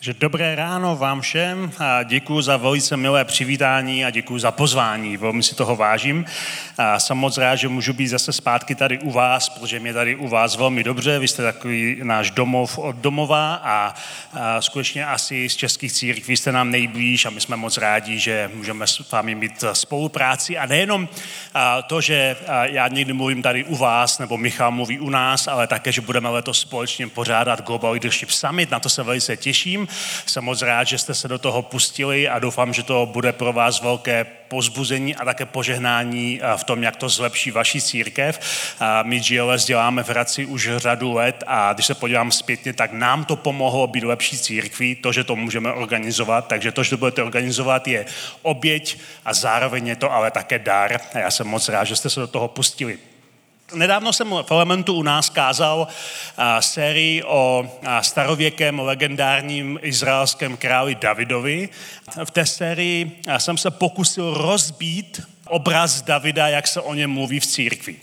Takže dobré ráno vám všem a děkuji za velice milé přivítání a děkuji za pozvání. Velmi si toho vážím. A jsem moc rád, že můžu být zase zpátky tady u vás, protože mě tady u vás velmi dobře. Vy jste takový náš domov od domova a, a skutečně asi z českých církví jste nám nejblíž a my jsme moc rádi, že můžeme s vámi mít spolupráci. A nejenom to, že já někdy mluvím tady u vás, nebo Michal mluví u nás, ale také, že budeme letos společně pořádat Global Leadership Summit. Na to se velice těším. Jsem moc rád, že jste se do toho pustili a doufám, že to bude pro vás velké pozbuzení a také požehnání v tom, jak to zlepší vaši církev. My GLS děláme v Hradci už řadu let a když se podívám zpětně, tak nám to pomohlo být lepší církví, to, že to můžeme organizovat, takže to, že to budete organizovat, je oběť a zároveň je to ale také dar. A já jsem moc rád, že jste se do toho pustili. Nedávno jsem v Elementu u nás kázal sérii o starověkém legendárním izraelském králi Davidovi. V té sérii jsem se pokusil rozbít obraz Davida, jak se o něm mluví v církvi.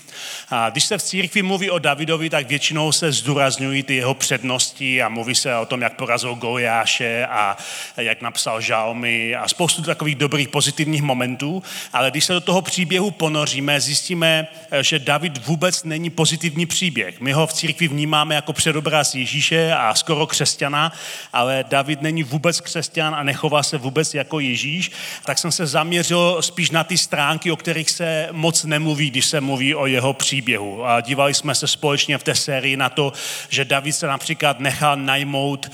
A když se v církvi mluví o Davidovi, tak většinou se zdůrazňují ty jeho přednosti a mluví se o tom, jak porazil Goliáše a jak napsal žalmy a spoustu takových dobrých pozitivních momentů. Ale když se do toho příběhu ponoříme, zjistíme, že David vůbec není pozitivní příběh. My ho v církvi vnímáme jako předobraz Ježíše a skoro křesťana, ale David není vůbec křesťan a nechová se vůbec jako Ježíš. Tak jsem se zaměřil spíš na ty stránky, o kterých se moc nemluví, když se mluví o jeho příběhu. A dívali jsme se společně v té sérii na to, že David se například nechal najmout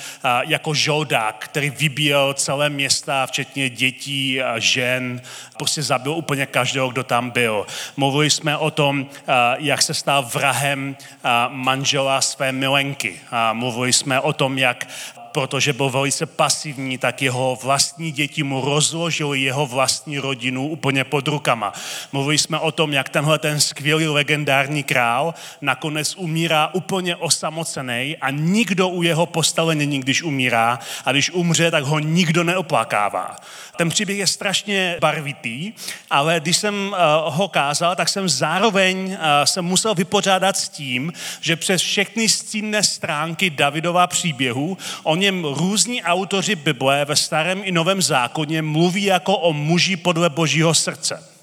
jako žoldák, který vybíjel celé města, včetně dětí, žen, prostě zabil úplně každého, kdo tam byl. Mluvili jsme o tom, jak se stal vrahem manžela své milenky. Mluvili jsme o tom, jak protože byl velice pasivní, tak jeho vlastní děti mu rozložili jeho vlastní rodinu úplně pod rukama. Mluvili jsme o tom, jak tenhle ten skvělý legendární král nakonec umírá úplně osamocený a nikdo u jeho postele není, když umírá a když umře, tak ho nikdo neoplakává. Ten příběh je strašně barvitý, ale když jsem ho kázal, tak jsem zároveň se musel vypořádat s tím, že přes všechny stínné stránky Davidova příběhu on něm různí autoři Bible ve starém i novém zákoně mluví jako o muži podle božího srdce.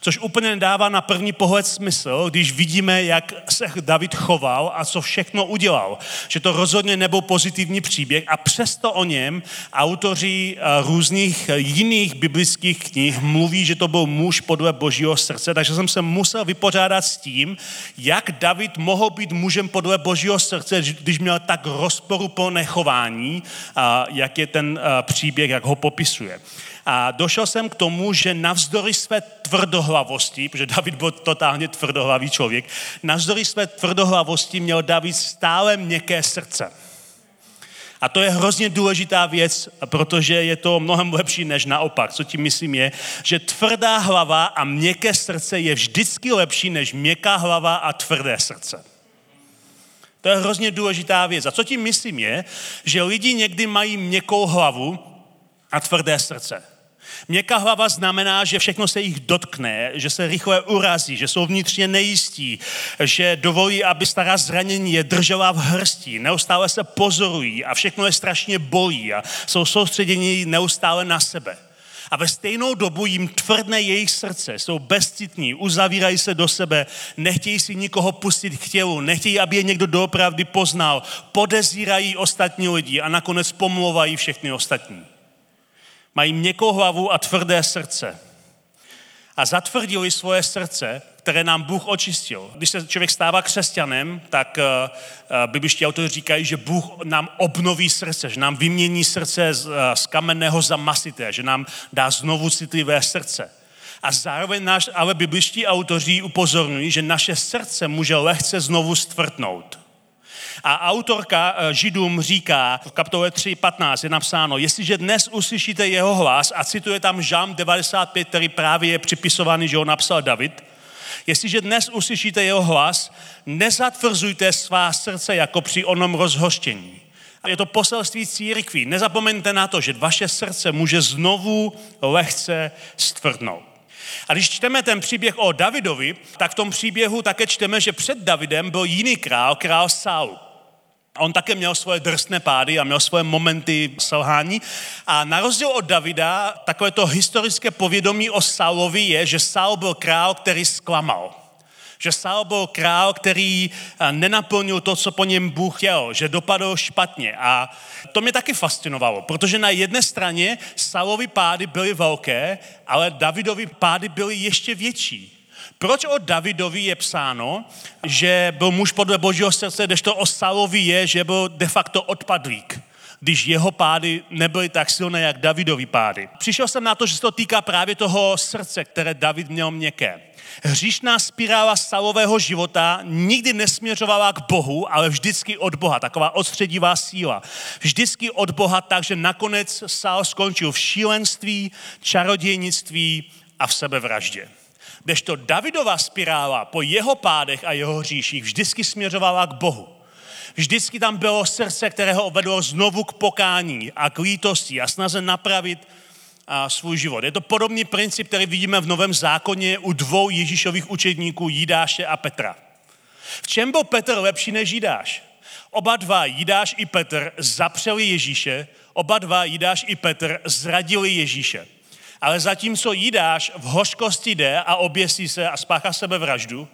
Což úplně nedává na první pohled smysl, když vidíme, jak se David choval a co všechno udělal. Že to rozhodně nebyl pozitivní příběh a přesto o něm autoři různých jiných biblických knih mluví, že to byl muž podle božího srdce, takže jsem se musel vypořádat s tím, jak David mohl být mužem podle božího srdce, když měl tak rozporuplné chování, jak je ten příběh, jak ho popisuje. A došel jsem k tomu, že navzdory své tvrdohlavosti, protože David byl totálně tvrdohlavý člověk, navzdory své tvrdohlavosti měl David stále měkké srdce. A to je hrozně důležitá věc, protože je to mnohem lepší než naopak. Co tím myslím je, že tvrdá hlava a měkké srdce je vždycky lepší než měkká hlava a tvrdé srdce. To je hrozně důležitá věc. A co tím myslím je, že lidi někdy mají měkkou hlavu a tvrdé srdce. Měkká hlava znamená, že všechno se jich dotkne, že se rychle urazí, že jsou vnitřně nejistí, že dovolí, aby stará zranění je držela v hrsti, neustále se pozorují a všechno je strašně bolí a jsou soustředěni neustále na sebe. A ve stejnou dobu jim tvrdne jejich srdce, jsou bezcitní, uzavírají se do sebe, nechtějí si nikoho pustit k tělu, nechtějí, aby je někdo doopravdy poznal, podezírají ostatní lidi a nakonec pomlouvají všechny ostatní. Mají měkkou hlavu a tvrdé srdce. A zatvrdili svoje srdce, které nám Bůh očistil. Když se člověk stává křesťanem, tak uh, bibliští autoři říkají, že Bůh nám obnoví srdce, že nám vymění srdce z, uh, z kamenného za masité, že nám dá znovu citlivé srdce. A zároveň náš, ale bibliští autoři upozorňují, že naše srdce může lehce znovu stvrtnout. A autorka eh, Židům říká v kapitole 3.15 je napsáno, jestliže dnes uslyšíte jeho hlas, a cituje tam Žám 95, který právě je připisovaný, že ho napsal David, jestliže dnes uslyšíte jeho hlas, nezatvrzujte svá srdce jako při onom rozhoštění. Je to poselství církví. Nezapomeňte na to, že vaše srdce může znovu lehce stvrdnout. A když čteme ten příběh o Davidovi, tak v tom příběhu také čteme, že před Davidem byl jiný král, král Saul. On také měl svoje drsné pády a měl svoje momenty selhání. A na rozdíl od Davida, takové to historické povědomí o Saulovi je, že Saul byl král, který zklamal. Že Saul byl král, který eh, nenaplnil to, co po něm Bůh chtěl, že dopadl špatně. A to mě taky fascinovalo, protože na jedné straně Saulovi pády byly velké, ale Davidovi pády byly ještě větší. Proč o Davidovi je psáno, že byl muž podle božího srdce, když to o Saulovi je, že byl de facto odpadlík? když jeho pády nebyly tak silné, jak Davidovy pády. Přišel jsem na to, že se to týká právě toho srdce, které David měl měkké. Hříšná spirála Saulového života nikdy nesměřovala k Bohu, ale vždycky od Boha, taková odstředivá síla. Vždycky od Boha, takže nakonec Saul skončil v šílenství, čarodějnictví a v sebevraždě. Kdežto Davidova spirála po jeho pádech a jeho hříších vždycky směřovala k Bohu. Vždycky tam bylo srdce, které ho vedlo znovu k pokání a k lítosti a snaze napravit a svůj život. Je to podobný princip, který vidíme v Novém zákoně u dvou Ježíšových učedníků, Jidáše a Petra. V čem byl Petr lepší než Jidáš? Oba dva, Jidáš i Petr, zapřeli Ježíše, oba dva, Jidáš i Petr, zradili Ježíše. Ale zatímco Jidáš v hořkosti jde a oběsí se a spáchá sebevraždu,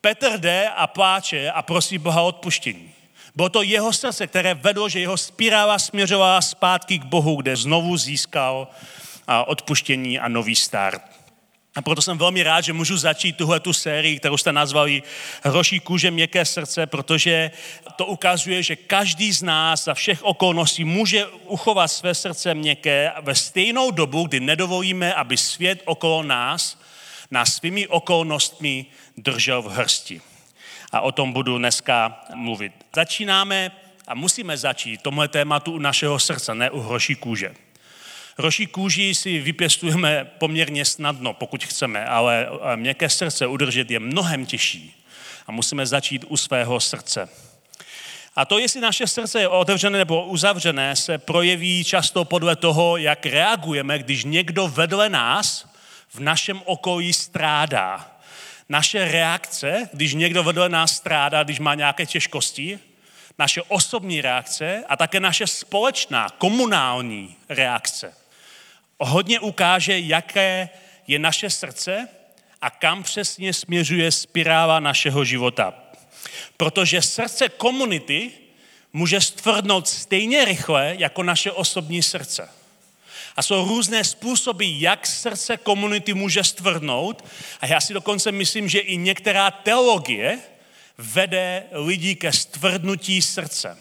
Petr jde a pláče a prosí Boha odpuštění. Bylo to jeho srdce, které vedlo, že jeho spirála směřovala zpátky k Bohu, kde znovu získal odpuštění a nový start. A proto jsem velmi rád, že můžu začít tuhle tu sérii, kterou jste nazvali Hroší kůže, měkké srdce, protože to ukazuje, že každý z nás za všech okolností může uchovat své srdce měkké ve stejnou dobu, kdy nedovolíme, aby svět okolo nás, nás svými okolnostmi držel v hrsti. A o tom budu dneska mluvit. Začínáme a musíme začít tomhle tématu u našeho srdce, ne u hroší kůže. Hroší kůži si vypěstujeme poměrně snadno, pokud chceme, ale měkké srdce udržet je mnohem těžší. A musíme začít u svého srdce. A to, jestli naše srdce je otevřené nebo uzavřené, se projeví často podle toho, jak reagujeme, když někdo vedle nás v našem okolí strádá. Naše reakce, když někdo vedle nás strádá, když má nějaké těžkosti, naše osobní reakce a také naše společná, komunální reakce hodně ukáže, jaké je naše srdce a kam přesně směřuje spirála našeho života. Protože srdce komunity může stvrdnout stejně rychle jako naše osobní srdce. A jsou různé způsoby, jak srdce komunity může stvrdnout. A já si dokonce myslím, že i některá teologie vede lidi ke stvrdnutí srdce.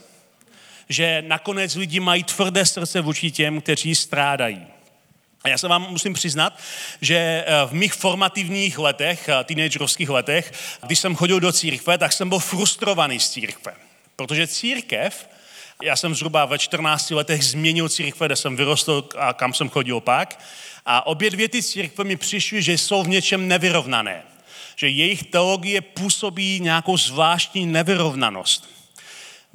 Že nakonec lidi mají tvrdé srdce vůči těm, kteří strádají. A já se vám musím přiznat, že eh, v mých formativních letech, eh, teenagerovských letech, když jsem chodil do církve, tak jsem byl frustrovaný z církve. Protože církev, já jsem zhruba ve 14 letech změnil církve, kde jsem vyrostl a kam jsem chodil pak. A obě dvě ty církve mi přišly, že jsou v něčem nevyrovnané. Že jejich teologie působí nějakou zvláštní nevyrovnanost.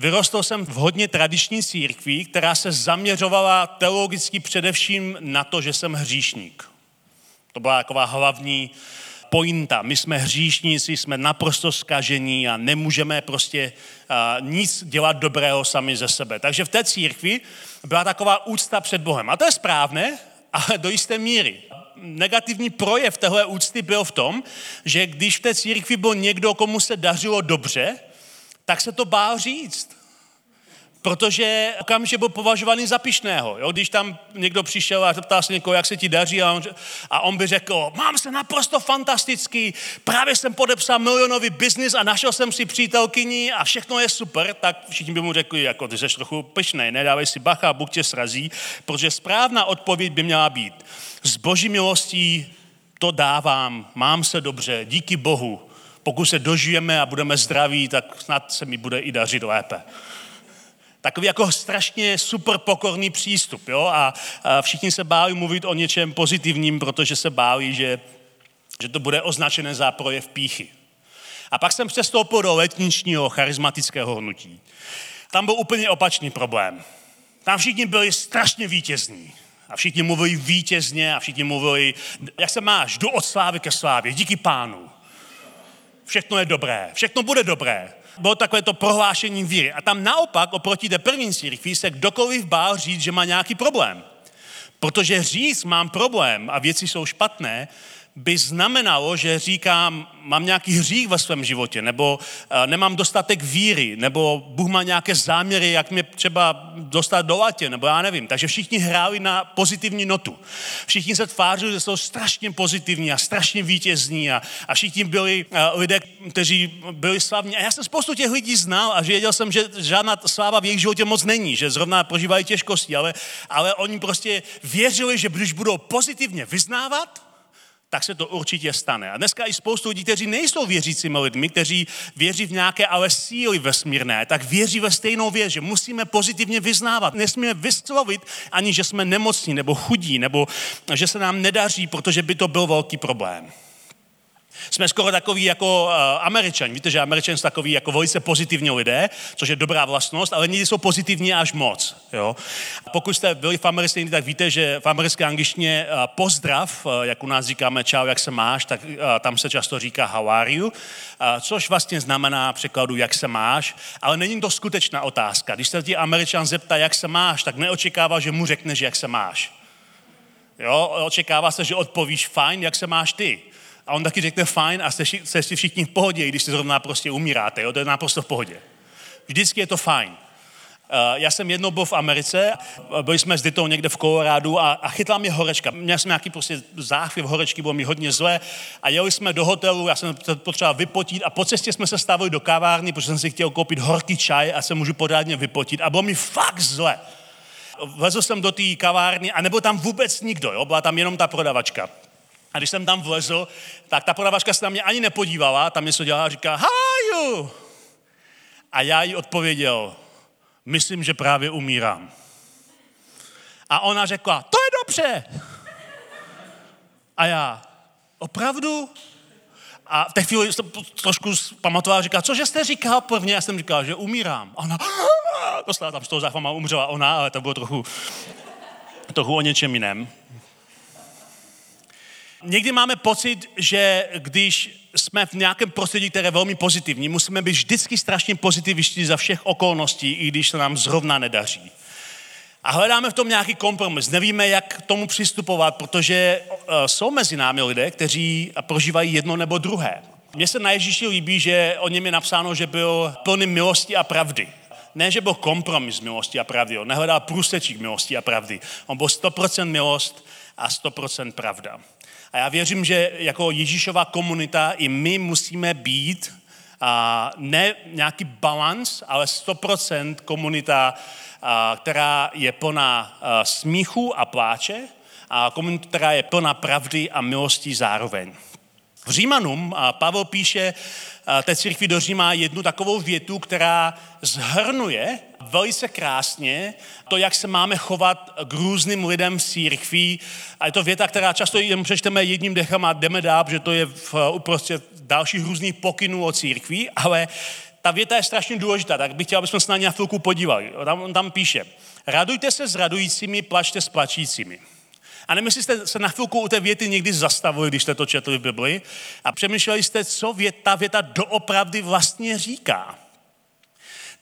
Vyrostl jsem v hodně tradiční církvi, která se zaměřovala teologicky především na to, že jsem hříšník. To byla taková hlavní pointa. My jsme hříšníci, jsme naprosto skažení a nemůžeme prostě nic dělat dobrého sami ze sebe. Takže v té církvi byla taková úcta před Bohem. A to je správné, ale do jisté míry. Negativní projev téhle úcty byl v tom, že když v té církvi byl někdo, komu se dařilo dobře, tak se to bál říct. Protože okamžitě byl považovaný za pišného. Jo? Když tam někdo přišel a zeptal se někoho, jak se ti daří, a on, a on by řekl, mám se naprosto fantastický, právě jsem podepsal milionový biznis a našel jsem si přítelkyni a všechno je super, tak všichni by mu řekli, jako ty jsi trochu pišnej, nedávej si bacha, Bůh tě srazí, protože správná odpověď by měla být, z boží milostí to dávám, mám se dobře, díky Bohu, pokud se dožijeme a budeme zdraví, tak snad se mi bude i dařit lépe. Takový jako strašně super pokorný přístup. Jo? A, a všichni se báli mluvit o něčem pozitivním, protože se báli, že, že to bude označené za projev píchy. A pak jsem přestoupil do letničního charismatického hnutí. Tam byl úplně opačný problém. Tam všichni byli strašně vítězní. A všichni mluvili vítězně a všichni mluvili, jak se máš, jdu od slávy ke slávě, díky pánu všechno je dobré, všechno bude dobré. Bylo takové to prohlášení víry. A tam naopak oproti té první církvi se kdokoliv bál říct, že má nějaký problém. Protože říct, mám problém a věci jsou špatné, by znamenalo, že říkám, mám nějaký hřích ve svém životě, nebo uh, nemám dostatek víry, nebo Bůh má nějaké záměry, jak mě třeba dostat do latě, nebo já nevím. Takže všichni hráli na pozitivní notu. Všichni se tvářili, že jsou strašně pozitivní a strašně vítězní a, a všichni byli uh, lidé, kteří byli slavní. A já jsem spoustu těch lidí znal a věděl jsem, že žádná sláva v jejich životě moc není, že zrovna prožívají těžkosti, ale, ale oni prostě věřili, že když budou pozitivně vyznávat, tak se to určitě stane. A dneska i spoustu lidí, kteří nejsou věřícími lidmi, kteří věří v nějaké ale síly vesmírné, tak věří ve stejnou věc, že musíme pozitivně vyznávat. Nesmíme vyslovit ani, že jsme nemocní nebo chudí, nebo že se nám nedaří, protože by to byl velký problém. Jsme skoro takový jako uh, američani. Víte, že američani jsou takový jako velice pozitivní lidé, což je dobrá vlastnost, ale někdy jsou pozitivní až moc. Jo? Pokud jste byli v Americe, tak víte, že v americké angličtině uh, pozdrav, uh, jak u nás říkáme čau, jak se máš, tak uh, tam se často říká how are you, uh, což vlastně znamená překladu, jak se máš, ale není to skutečná otázka. Když se ti američan zeptá, jak se máš, tak neočekává, že mu řekneš, jak se máš. Jo, očekává se, že odpovíš fajn, jak se máš ty a on taky řekne fajn a jste, jste si všichni v pohodě, když se zrovna prostě umíráte, jo? to je naprosto v pohodě. Vždycky je to fajn. Uh, já jsem jednou byl v Americe, byli jsme s Ditou někde v Kolorádu a, a chytla mě horečka. Měl jsem nějaký prostě záchvěv horečky, bylo mi hodně zlé a jeli jsme do hotelu, já jsem to potřeboval vypotit a po cestě jsme se stavili do kavárny, protože jsem si chtěl koupit horký čaj a se můžu pořádně vypotit a bylo mi fakt zle. Vlezl jsem do té kavárny a nebyl tam vůbec nikdo, jo? byla tam jenom ta prodavačka. A když jsem tam vlezl, tak ta prodavačka se na mě ani nepodívala, tam něco dělala a říká, you? A já jí odpověděl, myslím, že právě umírám. A ona řekla, to je dobře. A já, opravdu? A v té chvíli jsem trošku pamatoval a říkal, cože jste říkal prvně? Já jsem říkal, že umírám. A ona, dostala tam z toho záchvama, umřela ona, ale to bylo trochu, trochu o něčem jiném. Někdy máme pocit, že když jsme v nějakém prostředí, které je velmi pozitivní, musíme být vždycky strašně pozitiviští za všech okolností, i když se nám zrovna nedaří. A hledáme v tom nějaký kompromis. Nevíme, jak k tomu přistupovat, protože eh, jsou mezi námi lidé, kteří prožívají jedno nebo druhé. Mně se na Ježíši líbí, že o něm je napsáno, že byl plný milosti a pravdy. Ne, že byl kompromis milosti a pravdy, on nehledal průsečík milosti a pravdy. On byl 100% milost a 100% pravda. A já věřím, že jako Ježíšová komunita i my musíme být a ne nějaký balans, ale 100% komunita, a, která je plná a, smíchu a pláče, a komunita, která je plná pravdy a milosti zároveň. V Římanům Pavel píše té církvi do Říma jednu takovou větu, která zhrnuje velice krásně to, jak se máme chovat k různým lidem v církví. A je to věta, která často jen přečteme jedním dechem a jdeme dál, že to je v uprostřed dalších různých pokynů o církví, ale ta věta je strašně důležitá, tak bych chtěl, abychom se na ně na chvilku podívali. Tam, on tam píše, radujte se s radujícími, plačte s plačícími. A nevím, jestli jste se na chvilku u té věty někdy zastavili, když jste to četli v Bibli a přemýšleli jste, co věta, ta věta doopravdy vlastně říká.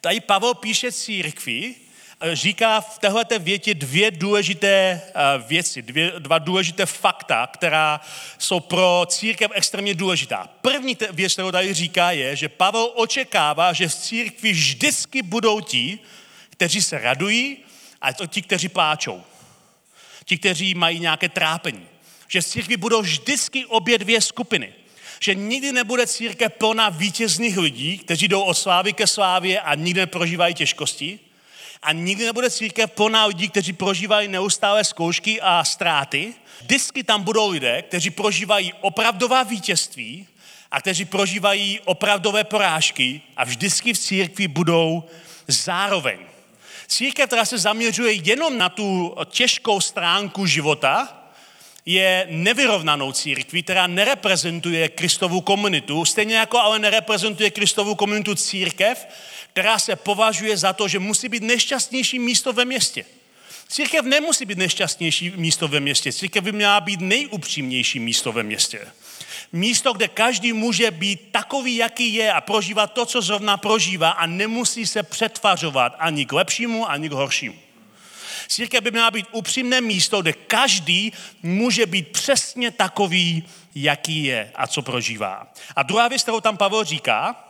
Tady Pavel píše církvi, eh, říká v této větě dvě důležité eh, věci, dvě, dva důležité fakta, která jsou pro církev extrémně důležitá. První věc, kterou tady říká, je, že Pavel očekává, že v církvi vždycky budou ti, kteří se radují a to ti, kteří pláčou ti, kteří mají nějaké trápení. Že v církvi budou vždycky obě dvě skupiny. Že nikdy nebude církev plná vítězných lidí, kteří jdou od slávy ke slávě a nikdy neprožívají těžkosti. A nikdy nebude církev plná lidí, kteří prožívají neustále zkoušky a ztráty. Vždycky tam budou lidé, kteří prožívají opravdová vítězství a kteří prožívají opravdové porážky a vždycky v církvi budou zároveň. Církev, která se zaměřuje jenom na tu těžkou stránku života, je nevyrovnanou církví, která nereprezentuje Kristovu komunitu, stejně jako ale nereprezentuje Kristovu komunitu církev, která se považuje za to, že musí být nejšťastnější místo ve městě. Církev nemusí být nejšťastnější místo ve městě, církev by měla být nejupřímnější místo ve městě. Místo, kde každý může být takový, jaký je a prožívat to, co zrovna prožívá a nemusí se přetvařovat ani k lepšímu, ani k horšímu. Církev by měla být upřímné místo, kde každý může být přesně takový, jaký je a co prožívá. A druhá věc, kterou tam Pavel říká,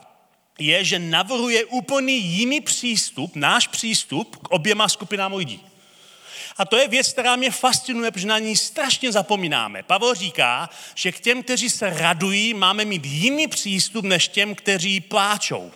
je, že navrhuje úplně jiný přístup, náš přístup k oběma skupinám lidí. A to je věc, která mě fascinuje, protože na ní strašně zapomínáme. Pavel říká, že k těm, kteří se radují, máme mít jiný přístup, než těm, kteří pláčou.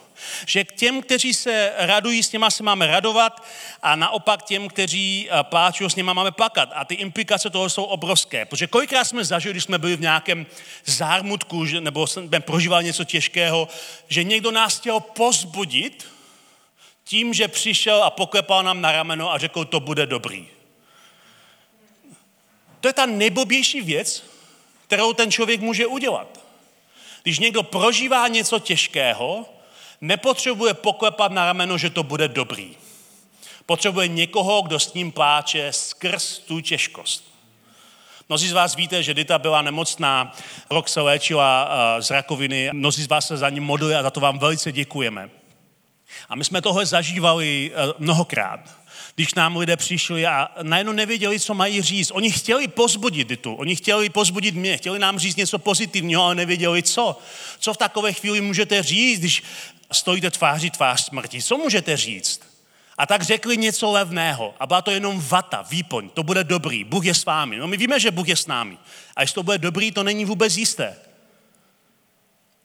Že k těm, kteří se radují, s něma se máme radovat a naopak těm, kteří eh, pláčou, s něma máme plakat. A ty implikace toho jsou obrovské. Protože kolikrát jsme zažili, když jsme byli v nějakém zármutku nebo jsme prožívali něco těžkého, že někdo nás chtěl pozbudit tím, že přišel a poklepal nám na rameno a řekl, to bude dobrý. To je ta nejblbější věc, kterou ten člověk může udělat. Když někdo prožívá něco těžkého, nepotřebuje poklepat na rameno, že to bude dobrý. Potřebuje někoho, kdo s ním pláče skrz tu těžkost. Mnozí z vás víte, že Dita byla nemocná, rok se léčila z rakoviny, mnozí z vás se za ní modlili a za to vám velice děkujeme. A my jsme tohle zažívali eh, mnohokrát když nám lidé přišli a najednou nevěděli, co mají říct. Oni chtěli pozbudit Ditu, oni chtěli pozbudit mě, chtěli nám říct něco pozitivního, ale nevěděli co. Co v takové chvíli můžete říct, když stojíte tváří tvář smrti? Co můžete říct? A tak řekli něco levného. A byla to jenom vata, výpoň. To bude dobrý. Bůh je s vámi. No my víme, že Bůh je s námi. A jestli to bude dobrý, to není vůbec jisté.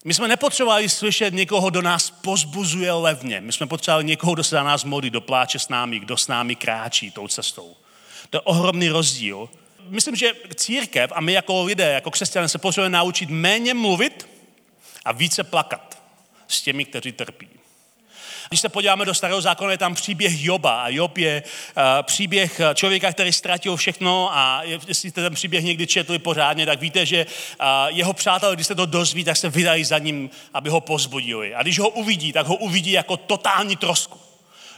My jsme nepotřebovali slyšet někoho, kdo nás pozbuzuje levně. My jsme potřebovali někoho, kdo se za nás modlí, kdo pláče s námi, kdo s námi kráčí tou cestou. To je ohromný rozdíl. Myslím, že církev a my jako lidé, jako křesťané se potřebujeme naučit méně mluvit a více plakat s těmi, kteří trpí. Když se podíváme do starého zákona, je tam příběh Joba a Job je uh, příběh člověka, který ztratil všechno a jestli jste ten příběh někdy četli pořádně, tak víte, že uh, jeho přátelé, když se to dozví, tak se vydají za ním, aby ho pozbudili. A když ho uvidí, tak ho uvidí jako totální trosku.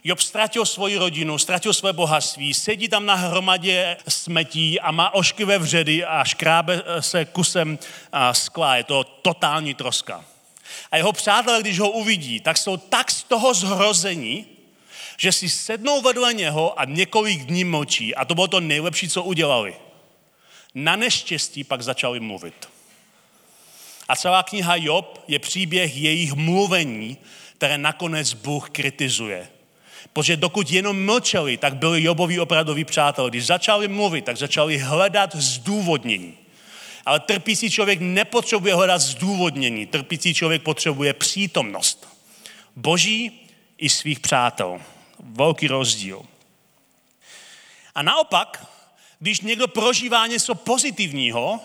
Job ztratil svoji rodinu, ztratil své bohatství, sedí tam na hromadě smetí a má ošklivé vředy a škrábe se kusem skla. Je to totální troska. A jeho přátelé, když ho uvidí, tak jsou tak z toho zhrození, že si sednou vedle něho a několik dní močí. A to bylo to nejlepší, co udělali. Na neštěstí pak začali mluvit. A celá kniha Job je příběh jejich mluvení, které nakonec Bůh kritizuje. Protože dokud jenom mlčeli, tak byli Jobovi opravdoví přátelé. Když začali mluvit, tak začali hledat zdůvodnění. Ale trpící člověk nepotřebuje hledat zdůvodnění. Trpící člověk potřebuje přítomnost. Boží i svých přátel. Velký rozdíl. A naopak, když někdo prožívá něco pozitivního,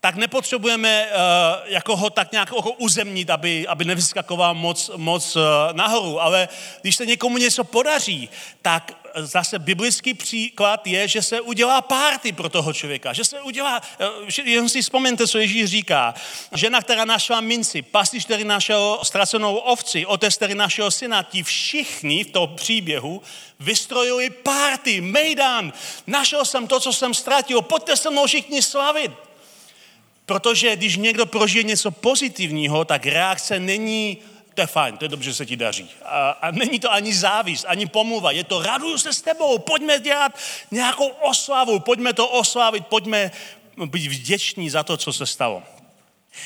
tak nepotřebujeme uh, jako ho tak nějak jako uzemnit, aby, aby nevyskakoval moc, moc uh, nahoru. Ale když se někomu něco podaří, tak zase biblický příklad je, že se udělá párty pro toho člověka. Že se udělá, uh, jen si vzpomeňte, co Ježíš říká. Žena, která našla minci, pastýř, který našel ztracenou ovci, otec, který našel syna, ti všichni v tom příběhu vystrojili párty, mejdan. Našel jsem to, co jsem ztratil, pojďte se mnou všichni slavit. Protože když někdo prožije něco pozitivního, tak reakce není, to je fajn, to je dobře, že se ti daří. A, a není to ani závis, ani pomluva. Je to raduju se s tebou, pojďme dělat nějakou oslavu, pojďme to oslavit, pojďme být vděční za to, co se stalo.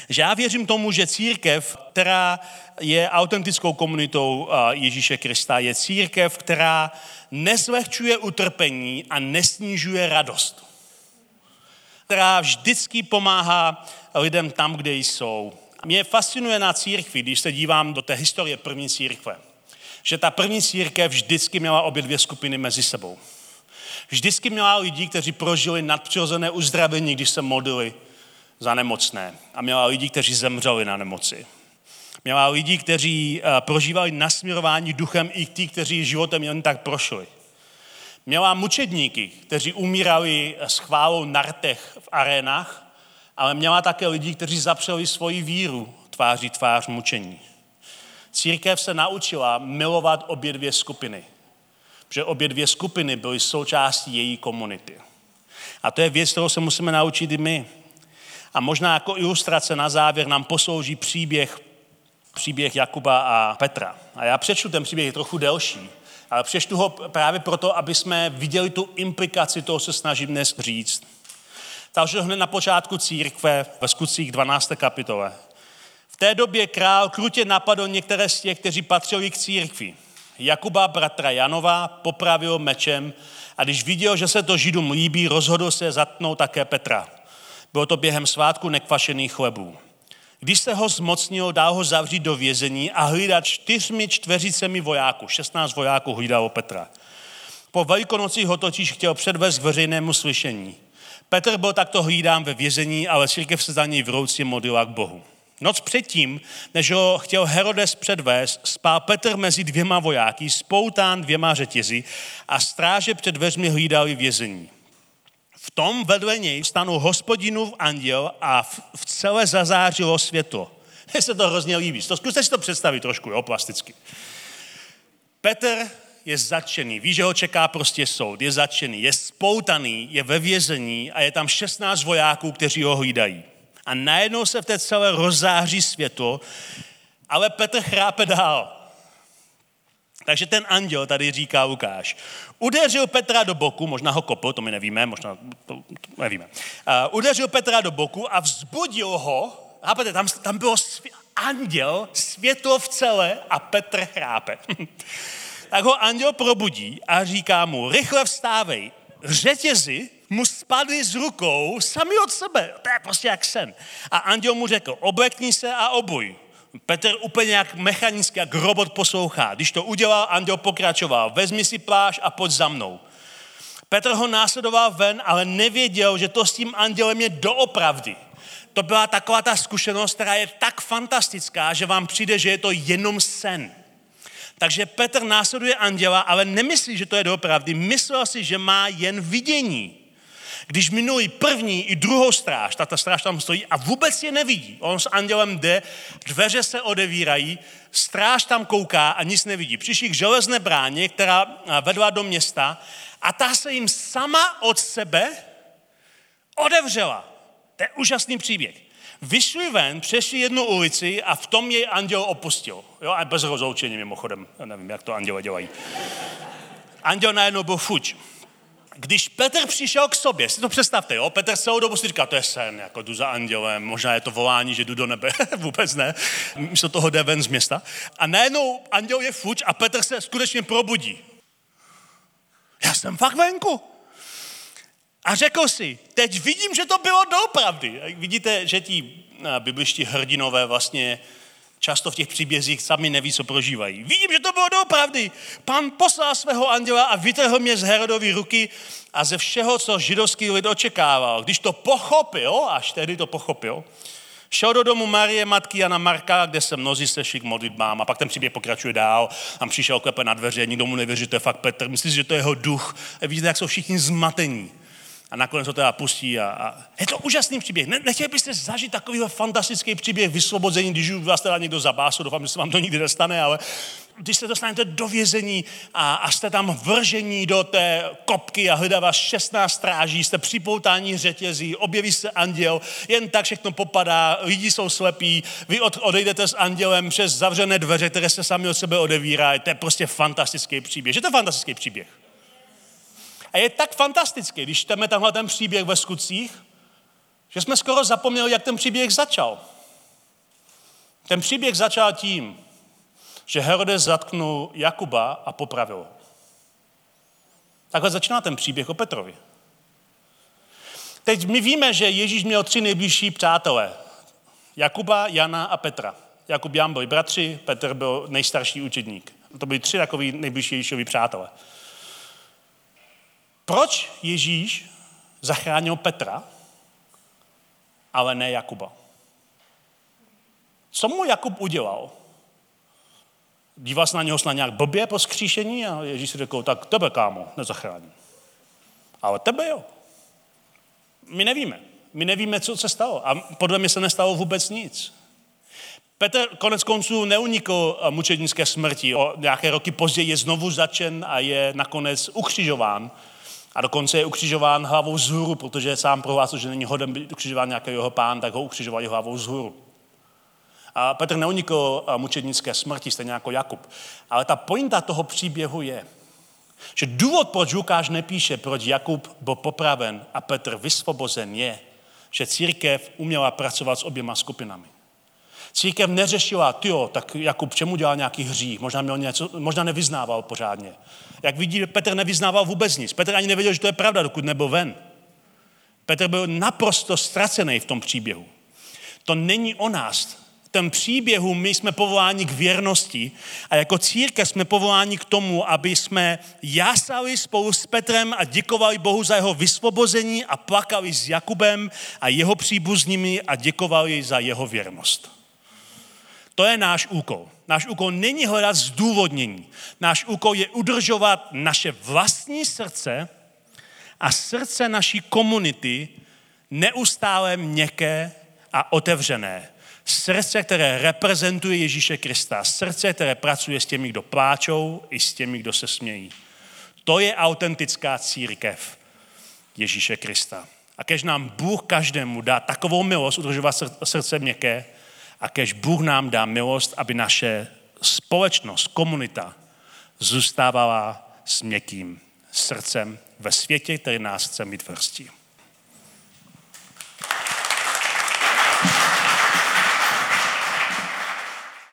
Že já věřím tomu, že církev, která je autentickou komunitou Ježíše Krista, je církev, která nezlehčuje utrpení a nesnižuje radost která vždycky pomáhá lidem tam, kde jsou. Mě fascinuje na církvi, když se dívám do té historie první církve, že ta první církev vždycky měla obě dvě skupiny mezi sebou. Vždycky měla lidi, kteří prožili nadpřirozené uzdravení, když se modlili za nemocné. A měla lidi, kteří zemřeli na nemoci. Měla lidi, kteří eh, prožívali nasměrování duchem i ti, kteří životem jen tak prošli. Měla mučedníky, kteří umírali s chválou na rtech v arénách, ale měla také lidi, kteří zapřeli svoji víru tváří tvář mučení. Církev se naučila milovat obě dvě skupiny, protože obě dvě skupiny byly součástí její komunity. A to je věc, kterou se musíme naučit i my. A možná jako ilustrace na závěr nám poslouží příběh, příběh Jakuba a Petra. A já přečtu ten příběh, je trochu delší, přečtu ho právě proto, aby jsme viděli tu implikaci toho, se snažím dnes říct. Takže hned na počátku církve ve skutcích 12. kapitole. V té době král krutě napadl některé z těch, kteří patřili k církvi. Jakuba, bratra Janova, popravil mečem a když viděl, že se to Židům líbí, rozhodl se zatnout také Petra. Bylo to během svátku nekvašených chlebů. Když se ho zmocnil, dál ho zavřít do vězení a hlídat čtyřmi čtveřicemi vojáků. 16 vojáků hlídalo Petra. Po velikonocích ho totiž chtěl předvést k veřejnému slyšení. Petr byl takto hlídán ve vězení, ale církev se za něj vrouci modlila k Bohu. Noc předtím, než ho chtěl Herodes předvést, spál Petr mezi dvěma vojáky, spoután dvěma řetězy a stráže před dveřmi hlídali vězení. V tom vedle něj stanul hospodinův anděl a v celé zazářilo světlo. Mně se to hrozně líbí. To zkuste si to představit trošku, jo, plasticky. Petr je zatčený, ví, že ho čeká prostě soud, je zatčený, je spoutaný, je ve vězení a je tam 16 vojáků, kteří ho hlídají. A najednou se v té celé rozáří světlo, ale Petr chrápe dál. Takže ten anděl tady říká Lukáš. Udeřil Petra do boku, možná ho kopl, to my nevíme, možná to, to nevíme. Uh, udeřil Petra do boku a vzbudil ho, chápete, tam, tam bylo svě- anděl, světlo v celé a Petr chrápe. tak ho anděl probudí a říká mu, rychle vstávej, řetězy mu spadly z rukou sami od sebe. To je prostě jak sen. A anděl mu řekl, oblekni se a obuj. Petr úplně jak mechanicky, jak robot poslouchá. Když to udělal, anděl pokračoval. Vezmi si pláž a pojď za mnou. Petr ho následoval ven, ale nevěděl, že to s tím andělem je doopravdy. To byla taková ta zkušenost, která je tak fantastická, že vám přijde, že je to jenom sen. Takže Petr následuje anděla, ale nemyslí, že to je doopravdy. Myslel si, že má jen vidění. Když minulý první i druhou stráž, ta, ta stráž tam stojí a vůbec je nevidí. On s andělem jde, dveře se odevírají, stráž tam kouká a nic nevidí. Přišli k železné bráně, která vedla do města a ta se jim sama od sebe odevřela. To je úžasný příběh. Vyšli ven, přešli jednu ulici a v tom jej anděl opustil. Jo, a bez rozloučení mimochodem. Já nevím, jak to anděle dělají. Anděl najednou byl fuč když Petr přišel k sobě, si to představte, jo? Petr celou dobu si říká, to je sen, jako jdu za andělem, možná je to volání, že jdu do nebe, vůbec ne, místo toho jde ven z města. A najednou anděl je fuč a Petr se skutečně probudí. Já jsem fakt venku. A řekl si, teď vidím, že to bylo doopravdy. Vidíte, že ti bibliští hrdinové vlastně často v těch příbězích sami neví, co prožívají. Vidím, že to bylo doopravdy. Pán poslal svého anděla a vytrhl mě z Herodovy ruky a ze všeho, co židovský lid očekával. Když to pochopil, až tehdy to pochopil, šel do domu Marie, matky Jana Marka, kde se mnozí sešli k modlitbám a pak ten příběh pokračuje dál. Tam přišel klepe na dveře, nikdo mu nevěří, že to je fakt Petr. Myslíš, že to je jeho duch. Vidíte, jak jsou všichni zmatení a nakonec ho teda pustí. A, a je to úžasný příběh. Ne, nechtěli byste zažít takový fantastický příběh vysvobození, když vás teda někdo zabásl, doufám, že se vám to nikdy nestane, ale když se dostanete do vězení a, a jste tam vržení do té kopky a hledá vás 16 stráží, jste připoutání řetězí, objeví se anděl, jen tak všechno popadá, lidi jsou slepí, vy od, odejdete s andělem přes zavřené dveře, které se sami od sebe odevírají. To je prostě fantastický příběh. Že to je fantastický příběh. A je tak fantastický, když čteme tenhle ten příběh ve skutcích, že jsme skoro zapomněli, jak ten příběh začal. Ten příběh začal tím, že Herodes zatknul Jakuba a popravil ho. Takhle začíná ten příběh o Petrovi. Teď my víme, že Ježíš měl tři nejbližší přátelé. Jakuba, Jana a Petra. Jakub Jan byli bratři, Petr byl nejstarší učedník. To byli tři takový nejbližší Ježíšovi přátelé. Proč Ježíš zachránil Petra, ale ne Jakuba? Co mu Jakub udělal? Díval se na něho snad nějak blbě po skříšení a Ježíš si řekl, tak tebe, kámo, nezachráním. Ale tebe jo. My nevíme. My nevíme, co se stalo. A podle mě se nestalo vůbec nic. Petr konec konců neunikl mučednické smrti. O nějaké roky později je znovu začen a je nakonec ukřižován A dokonce je ukřižován hlavou vzhůru, protože sám prohlásil, že není hoden být ukřižován nějaký jeho pán, tak ho ukřižovali hlavou vzhůru. A Petr neunikl mučednické smrti, stejně jako Jakub. Ale ta pointa toho příběhu je, že důvod, proč Lukáš nepíše, proč Jakub byl popraven a Petr vysvobozen, je, že církev uměla pracovat s oběma skupinami. Církev neřešila, tyjo, tak Jakub čemu dělal nějaký hřích, možná, měl něco, možná nevyznával pořádně. Jak vidí, Petr nevyznával vůbec nic. Petr ani nevěděl, že to je pravda, dokud nebyl ven. Petr byl naprosto ztracený v tom příběhu. To není o nás. V tom příběhu my jsme povoláni k věrnosti a jako církev jsme povoláni k tomu, aby jsme jásali spolu s Petrem a děkovali Bohu za jeho vysvobození a plakali s Jakubem a jeho příbuznými a děkovali za jeho věrnost. To je náš úkol. Náš úkol není hledat zdůvodnění. Náš úkol je udržovat naše vlastní srdce a srdce naší komunity neustále měkké a otevřené. Srdce, které reprezentuje Ježíše Krista. Srdce, které pracuje s těmi, kdo pláčou, i s těmi, kdo se smějí. To je autentická církev Ježíše Krista. A kež nám Bůh každému dá takovou milost udržovat srdce měkké, a kež Bůh nám dá milost, aby naše společnost, komunita zůstávala s měkkým srdcem ve světě, který nás chce mít v hrsti.